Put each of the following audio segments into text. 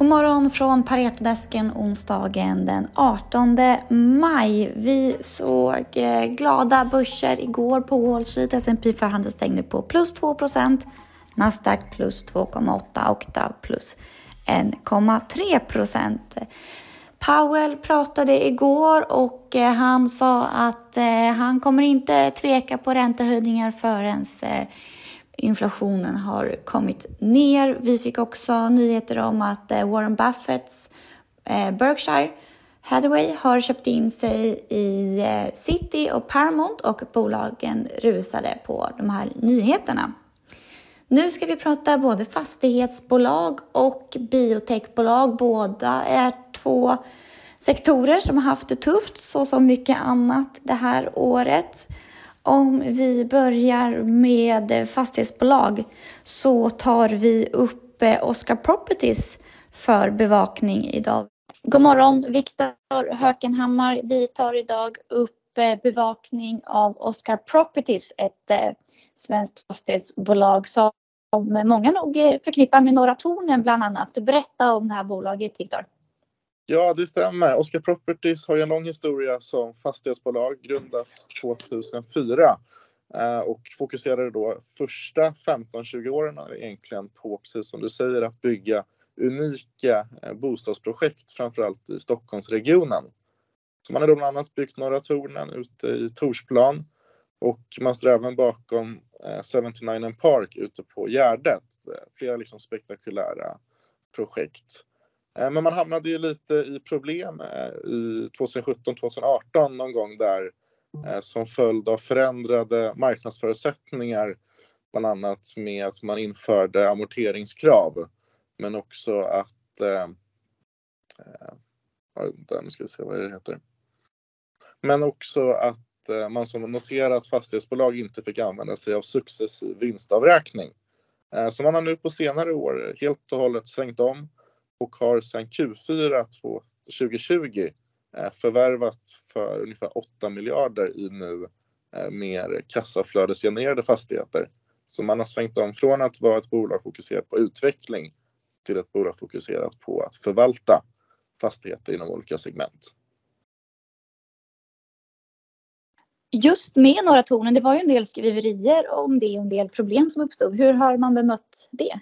God morgon från Paretodesken onsdagen den 18 maj. Vi såg eh, glada börser igår på Wall Street. S&P 500 stängde på plus 2 Nasdaq plus 2,8 och Dow plus 1,3% Powell pratade igår och eh, han sa att eh, han kommer inte tveka på räntehöjningar förrän inflationen har kommit ner. Vi fick också nyheter om att eh, Warren Buffetts eh, Berkshire Hathaway har köpt in sig i eh, City och Paramount och bolagen rusade på de här nyheterna. Nu ska vi prata både fastighetsbolag och biotechbolag. Båda är två sektorer som har haft det tufft så som mycket annat det här året. Om vi börjar med eh, fastighetsbolag så tar vi upp eh, Oscar Properties för bevakning idag. God morgon, Viktor Hökenhammar. Vi tar idag upp eh, bevakning av Oscar Properties, ett svenskt fastighetsbolag som många nog förknippar med Norra Tornen bland annat. Berätta om det här bolaget, Viktor. Ja, det stämmer. Oscar Properties har ju en lång historia som fastighetsbolag, grundat 2004 eh, och fokuserade då första 15-20 åren egentligen på, precis som du säger, att bygga unika eh, bostadsprojekt, framförallt i Stockholmsregionen. Så man har då bland annat byggt Norra Tornen ute i Torsplan och man står även bakom eh, 79 Park ute på Gärdet. Flera liksom spektakulära projekt. Eh, men man hamnade ju lite i problem eh, i 2017-2018 någon gång där eh, som följd av förändrade marknadsförutsättningar, bland annat med att man införde amorteringskrav, men också att eh, nu ska vi se vad det heter. Men också att man som noterat fastighetsbolag inte fick använda sig av successiv vinstavräkning. Eh, så man har nu på senare år helt och hållet svängt om och har sedan Q4 2020 eh, förvärvat för ungefär 8 miljarder i nu eh, mer kassaflödesgenererade fastigheter. Så man har svängt om från att vara ett bolag fokuserat på utveckling till ett bolag fokuserat på att förvalta fastigheter inom olika segment. Just med Norra Tornen, det var ju en del skriverier om det och en del problem som uppstod. Hur har man bemött det?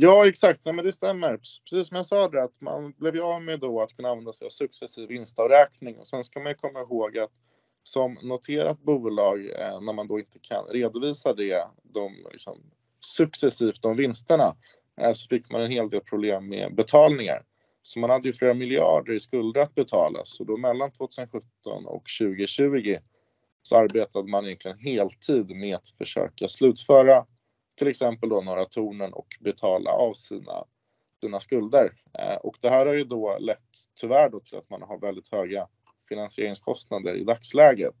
Ja, exakt. Nej, men det stämmer. Precis som jag sa, det, att man blev ju av med då att kunna använda sig av successiv vinstavräkning. Och sen ska man komma ihåg att som noterat bolag, eh, när man då inte kan redovisa det, de, liksom, successivt de vinsterna, eh, så fick man en hel del problem med betalningar. Så man hade ju flera miljarder i skulder att betala. Så då mellan 2017 och 2020 så arbetade man egentligen heltid med att försöka slutföra till exempel då Norra Tornen och betala av sina, sina skulder. Eh, och det här har ju då lett tyvärr då till att man har väldigt höga finansieringskostnader i dagsläget.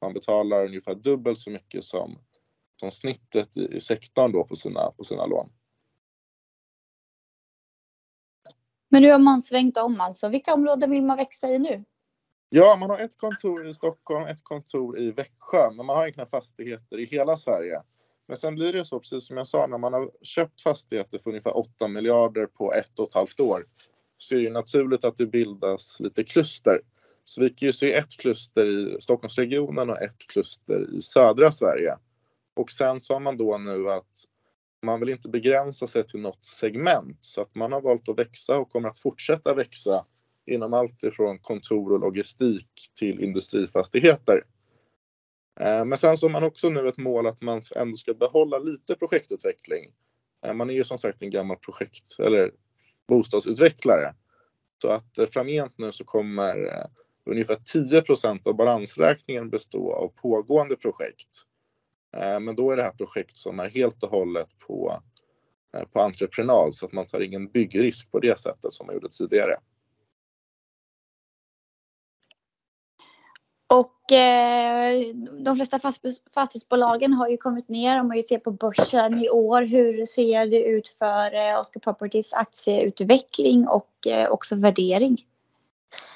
Man betalar ungefär dubbelt så mycket som, som snittet i, i sektorn då på sina, på sina lån. Men nu har man svängt om alltså. Vilka områden vill man växa i nu? Ja, man har ett kontor i Stockholm, ett kontor i Växjö, men man har egentligen fastigheter i hela Sverige. Men sen blir det så, precis som jag sa, när man har köpt fastigheter för ungefär 8 miljarder på ett och ett halvt år så är det naturligt att det bildas lite kluster. Så vi kan ju se ett kluster i Stockholmsregionen och ett kluster i södra Sverige. Och sen sa man då nu att man vill inte begränsa sig till något segment så att man har valt att växa och kommer att fortsätta växa inom allt ifrån kontor och logistik till industrifastigheter. Eh, men sen så har man också nu ett mål att man ändå ska behålla lite projektutveckling. Eh, man är ju som sagt en gammal projekt eller bostadsutvecklare. Så att eh, framgent nu så kommer ungefär 10% av balansräkningen bestå av pågående projekt. Men då är det här projekt som är helt och hållet på, på entreprenad så att man tar ingen byggrisk på det sättet som man gjorde tidigare. Och eh, de flesta fastighetsbolagen har ju kommit ner om man ser på börsen i år. Hur ser det ut för eh, Oscar Properties aktieutveckling och eh, också värdering?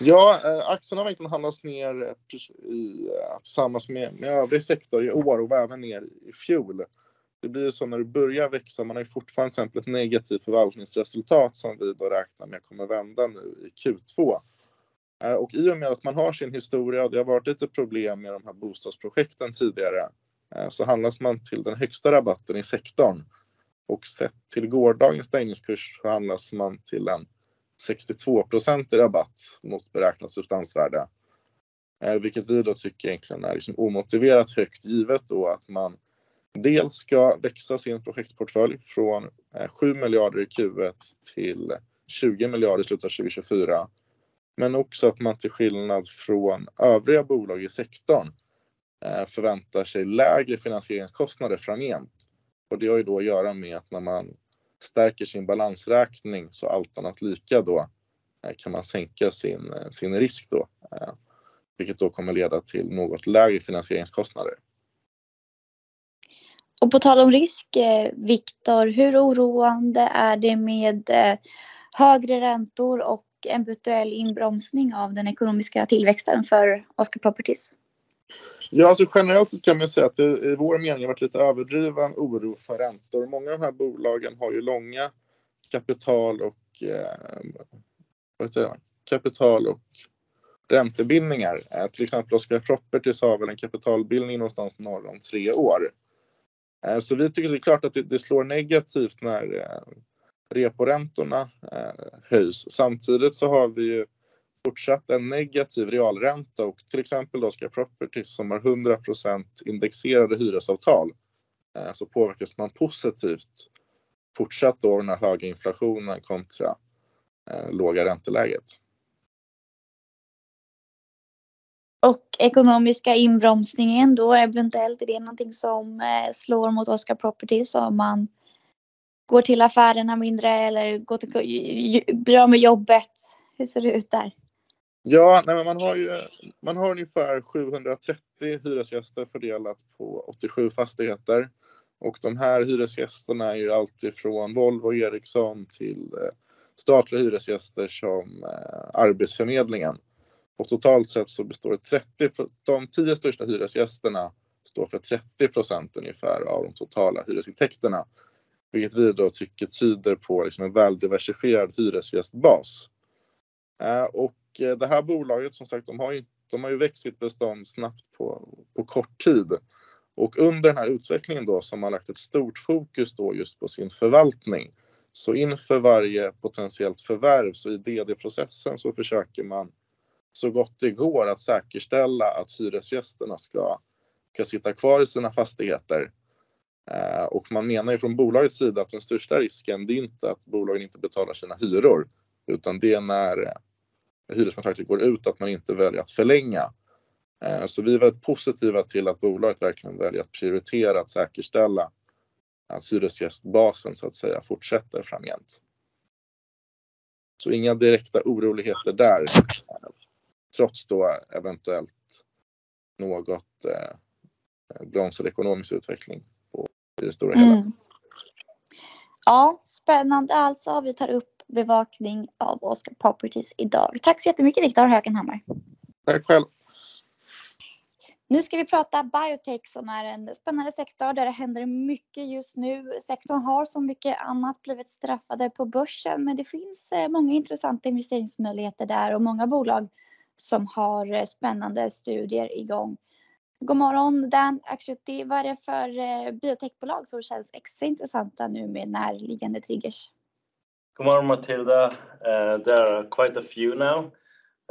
Ja, eh, aktierna har verkligen handlats ner i, eh, tillsammans med, med övrig sektor i år och även ner i fjol. det blir så när du börjar växa, man har ju fortfarande till exempel ett negativt förvaltningsresultat som vi då räknar med kommer vända nu i Q2. Eh, och i och med att man har sin historia och det har varit lite problem med de här bostadsprojekten tidigare eh, så handlas man till den högsta rabatten i sektorn. Och sett till gårdagens stängningskurs så handlas man till en 62 i rabatt mot beräknat substansvärde. Eh, vilket vi då tycker egentligen är liksom omotiverat högt givet då att man dels ska växa sin projektportfölj från 7 miljarder i Q1 till 20 miljarder i slutet av 2024 men också att man till skillnad från övriga bolag i sektorn eh, förväntar sig lägre finansieringskostnader framgent. Och det har ju då att göra med att när man stärker sin balansräkning så allt annat lika då eh, kan man sänka sin, eh, sin risk då. Vilket då kommer leda till något lägre finansieringskostnader. Och på tal om risk, Viktor, hur oroande är det med högre räntor och eventuell inbromsning av den ekonomiska tillväxten för Oscar Properties? Ja, alltså generellt så kan man säga att det i vår mening har varit lite överdriven oro för räntor. Många av de här bolagen har ju långa kapital och eh, vad säger man? kapital och räntebindningar. Eh, till exempel Oscar Properties har väl en kapitalbildning någonstans norr om tre år. Eh, så vi tycker det är klart att det, det slår negativt när eh, reporäntorna eh, höjs. Samtidigt så har vi ju fortsatt en negativ realränta och till exempel då ska Properties som har 100% indexerade hyresavtal eh, så påverkas man positivt fortsatt då den här höga inflationen kontra eh, låga ränteläget. Och ekonomiska inbromsningen då eventuellt, är det någonting som slår mot Oscar Properties om man går till affärerna mindre eller går till, blir med jobbet? Hur ser det ut där? Ja, nej, men man har ju man har ungefär 730 hyresgäster fördelat på 87 fastigheter. Och de här hyresgästerna är ju alltifrån Volvo och Ericsson till eh, statliga hyresgäster som eh, Arbetsförmedlingen. Och totalt sett så består 30, de 10 största hyresgästerna står för 30 procent ungefär av de totala hyresintäkterna. Vilket vi då tycker tyder på liksom en väldiversifierad hyresgästbas. Eh, och eh, det här bolaget som sagt, de har ju, de har ju växt sitt bestånd snabbt på, på kort tid. Och under den här utvecklingen då som har lagt ett stort fokus då just på sin förvaltning. Så inför varje potentiellt förvärv så i DD-processen så försöker man så gott det går att säkerställa att hyresgästerna ska, ska sitta kvar i sina fastigheter Eh, och man menar ju från bolagets sida att den största risken det är inte att bolagen inte betalar sina hyror utan det är när eh, hyreskontraktet går ut att man inte väljer att förlänga. Eh, så vi är väldigt positiva till att bolaget verkligen väljer att prioritera att säkerställa att hyresgästbasen så att säga fortsätter framgent. Så inga direkta oroligheter där trots då eventuellt något bromsad ekonomisk utveckling i det stora hela. Mm. Ja, spännande alltså. Vi tar upp bevakning av Oscar Properties idag. Tack så jättemycket Viktor Hökenhammar. Tack själv. Nu ska vi prata biotech som är en spännande sektor där det händer mycket just nu. Sektorn har som mycket annat blivit straffade på börsen men det finns eh, många intressanta investeringsmöjligheter där och många bolag som har eh, spännande studier igång. God morgon Dan Akshuti. Vad är det för eh, biotechbolag som känns extra intressanta nu med närliggande triggers? God morgon Matilda. Eh, uh, there are quite a few now,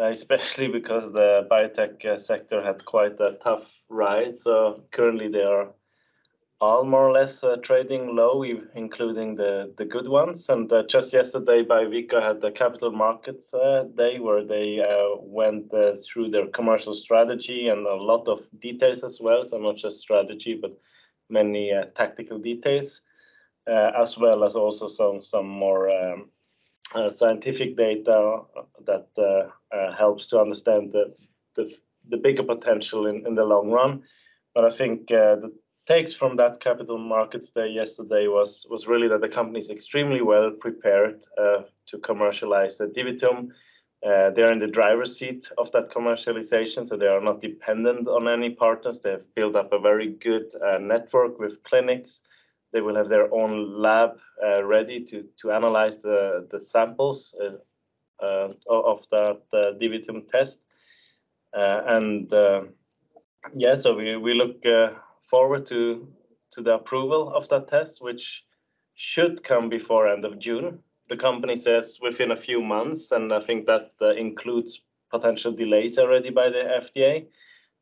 uh, especially because the biotech uh, sector had quite a tough ride. So currently they are all more or less uh, trading low, including the, the good ones. And uh, just yesterday, by Biovica had the capital markets uh, day where they uh, went uh, through their commercial strategy and a lot of details as well. So not just strategy, but many uh, tactical details, as well as also some some more um, scientific data that helps to understand the, the the bigger potential in, in the long run. But I think the takes from that capital markets day yesterday was was really that the company is extremely well prepared uh, to commercialize the Divitum. Uh, they're in the driver's seat of that commercialization, so they are not dependent on any partners. They have built up a very good uh, network with clinics they will have their own lab uh, ready to to analyze the the samples uh, uh, of that uh, DiviTum test, and yeah, so we we look forward to the approval of that test, which should come before end of June. The company says within a few months, and I think that uh, includes potential delays already by the FDA.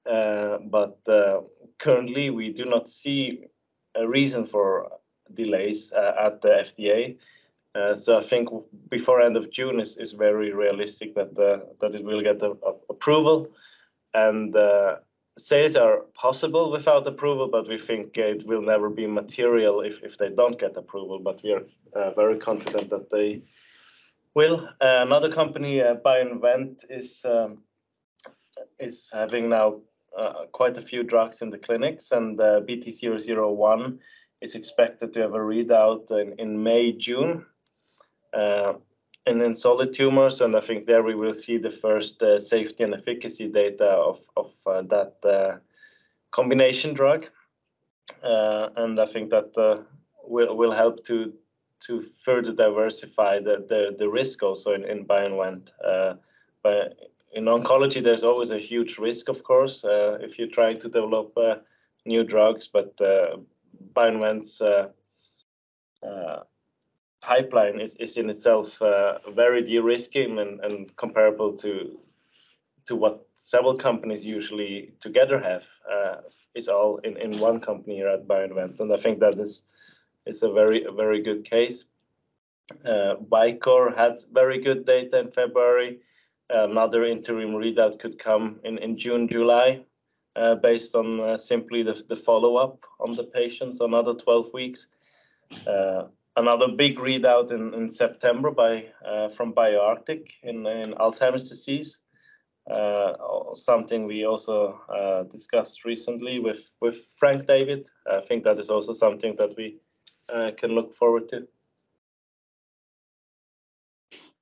Uh, but uh, currently, we do not see a reason for delays at the FDA. So I think before end of June is, very realistic that that it will get approval, and sales are possible without approval, but we think it will never be material if, if they don't get approval. But we are uh, very confident that they will. Uh, another company, uh, BioInvent, is um, is having now uh, quite a few drugs in the clinics, and uh, BT001 is expected to have a readout in, in May, June. And in solid tumors, and I think there we will see the first uh, safety and efficacy data of, uh, that uh, combination drug. Uh, and I think that uh, will, will help to to further diversify the, risk also in, in BioInvent. Uh, but in oncology, there's always a huge risk, of course, if you're trying to develop new drugs, but BioInvent's pipeline is, is in itself uh, very de-risking and, and comparable to to what several companies usually together have uh, is all in, in one company here at BioInvent. And I think that is is a very a very good case. Uh, Vicore had very good data in February. Another interim readout could come in, in June, July, uh, based on uh, simply the, the follow-up on the patients, another 12 weeks. Uh, another big readout in, in September by uh, from BioArctic in, in Alzheimer's disease. Uh, something we also uh, discussed recently with, with Frank David. I think that is also something that we uh, can look forward to.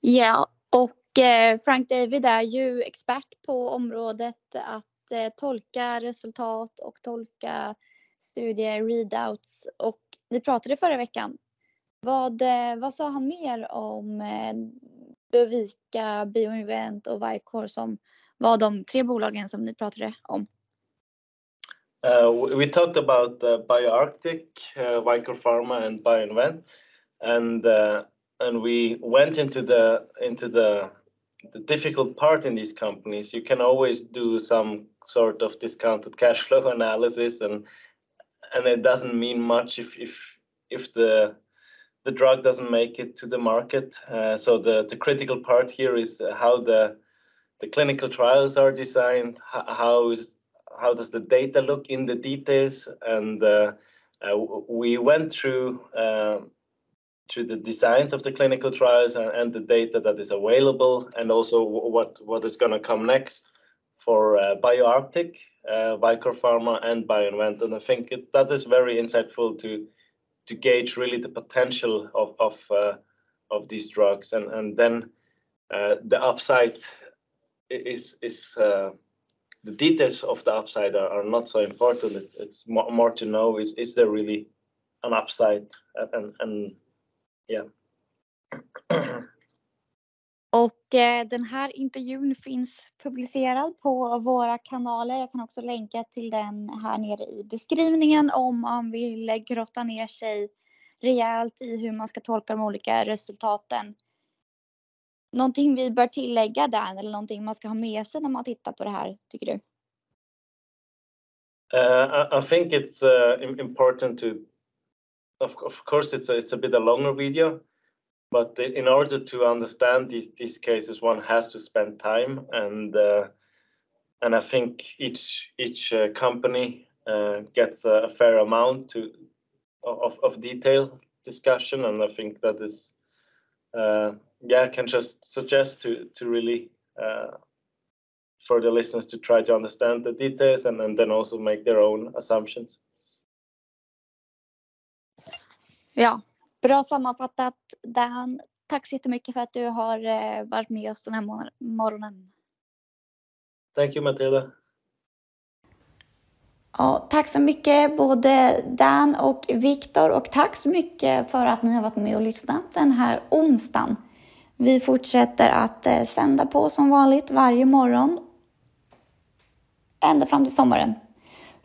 Ja, och eh, Frank David är ju expert på området att eh, tolka resultat och tolka studier, readouts och vi pratade förra veckan vad, eh, vad sa han mer om eh, Bioinvent och Vicor som var de tre bolagen som ni pratade om? Uh, we talked about uh, BioArctic, uh, Vicor Pharma, and BioInvent, and uh, and we went into the into the the difficult part in these companies. You can always do some sort of discounted cash flow analysis, and and it doesn't mean much if if if the the drug doesn't make it to the market. Uh, so the, the critical part here is how the the clinical trials are designed, how is how does the data look in the details, and uh, uh, we went through uh, through the designs of the clinical trials and, and, the data that is available, and also what what is going to come next for uh, BioArctic, uh, and BioInvent. And I think it, that is very insightful to to gauge really the potential of of uh, of these drugs, and and then uh, the upside is is uh, the details of the upside are, are not so important. It's it's more, more to know is is there really an upside and and yeah. Och eh, den här intervjun finns publicerad på våra kanaler. Jag kan också länka till den här nere i beskrivningen om man vill grotta ner sig rejält i hur man ska tolka de olika resultaten. Någonting vi bör tillägga Dan eller någonting man ska ha med sig när man tittar på det här tycker du? Uh, I think it's uh, important to, of, of course, it's a, it's a bit a longer video. But in order to understand these these cases, one has to spend time, and uh, and I think each each uh, company uh, gets a, fair amount to of of detail discussion, and I think that is uh, yeah, I can just suggest to to really. Uh, for the listeners to try to understand the details and, and then also make their own assumptions. Ja, Bra sammanfattat Dan. Tack så jättemycket för att du har eh, varit med oss den här morgonen. Thank you Matilda. Ja, tack så mycket både Dan och Viktor och tack så mycket för att ni har varit med och lyssnat den här onsdagen. Vi fortsätter att eh, sända på som vanligt varje morgon ända fram till sommaren.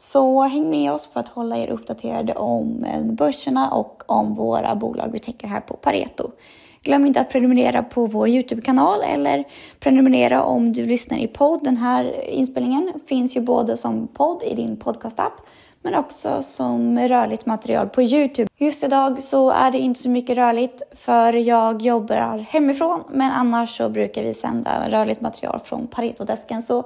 Så häng med oss för att hålla er uppdaterade om eh, börserna och om våra bolag vi täcker här på Pareto. Glöm inte att prenumerera på vår Youtube-kanal eller prenumerera om du lyssnar i podd. Den här inspelningen finns ju både som podd i din podcastapp men också som rörligt material på Youtube. Just idag så är det inte så mycket rörligt för jag jobbar hemifrån men annars så brukar vi sända rörligt material från Paretodesken. Så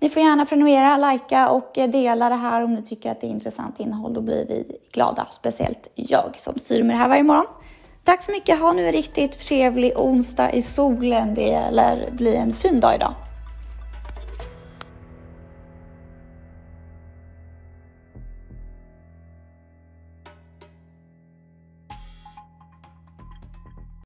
ni får gärna prenumerera, likea och eh, dela det här om ni tycker att det är intressant innehåll. Då blir vi glada, speciellt jag som styr med det här varje morgon. Tack så mycket. Ha nu en riktigt trevlig onsdag i solen. Det lär bli en fin dag idag.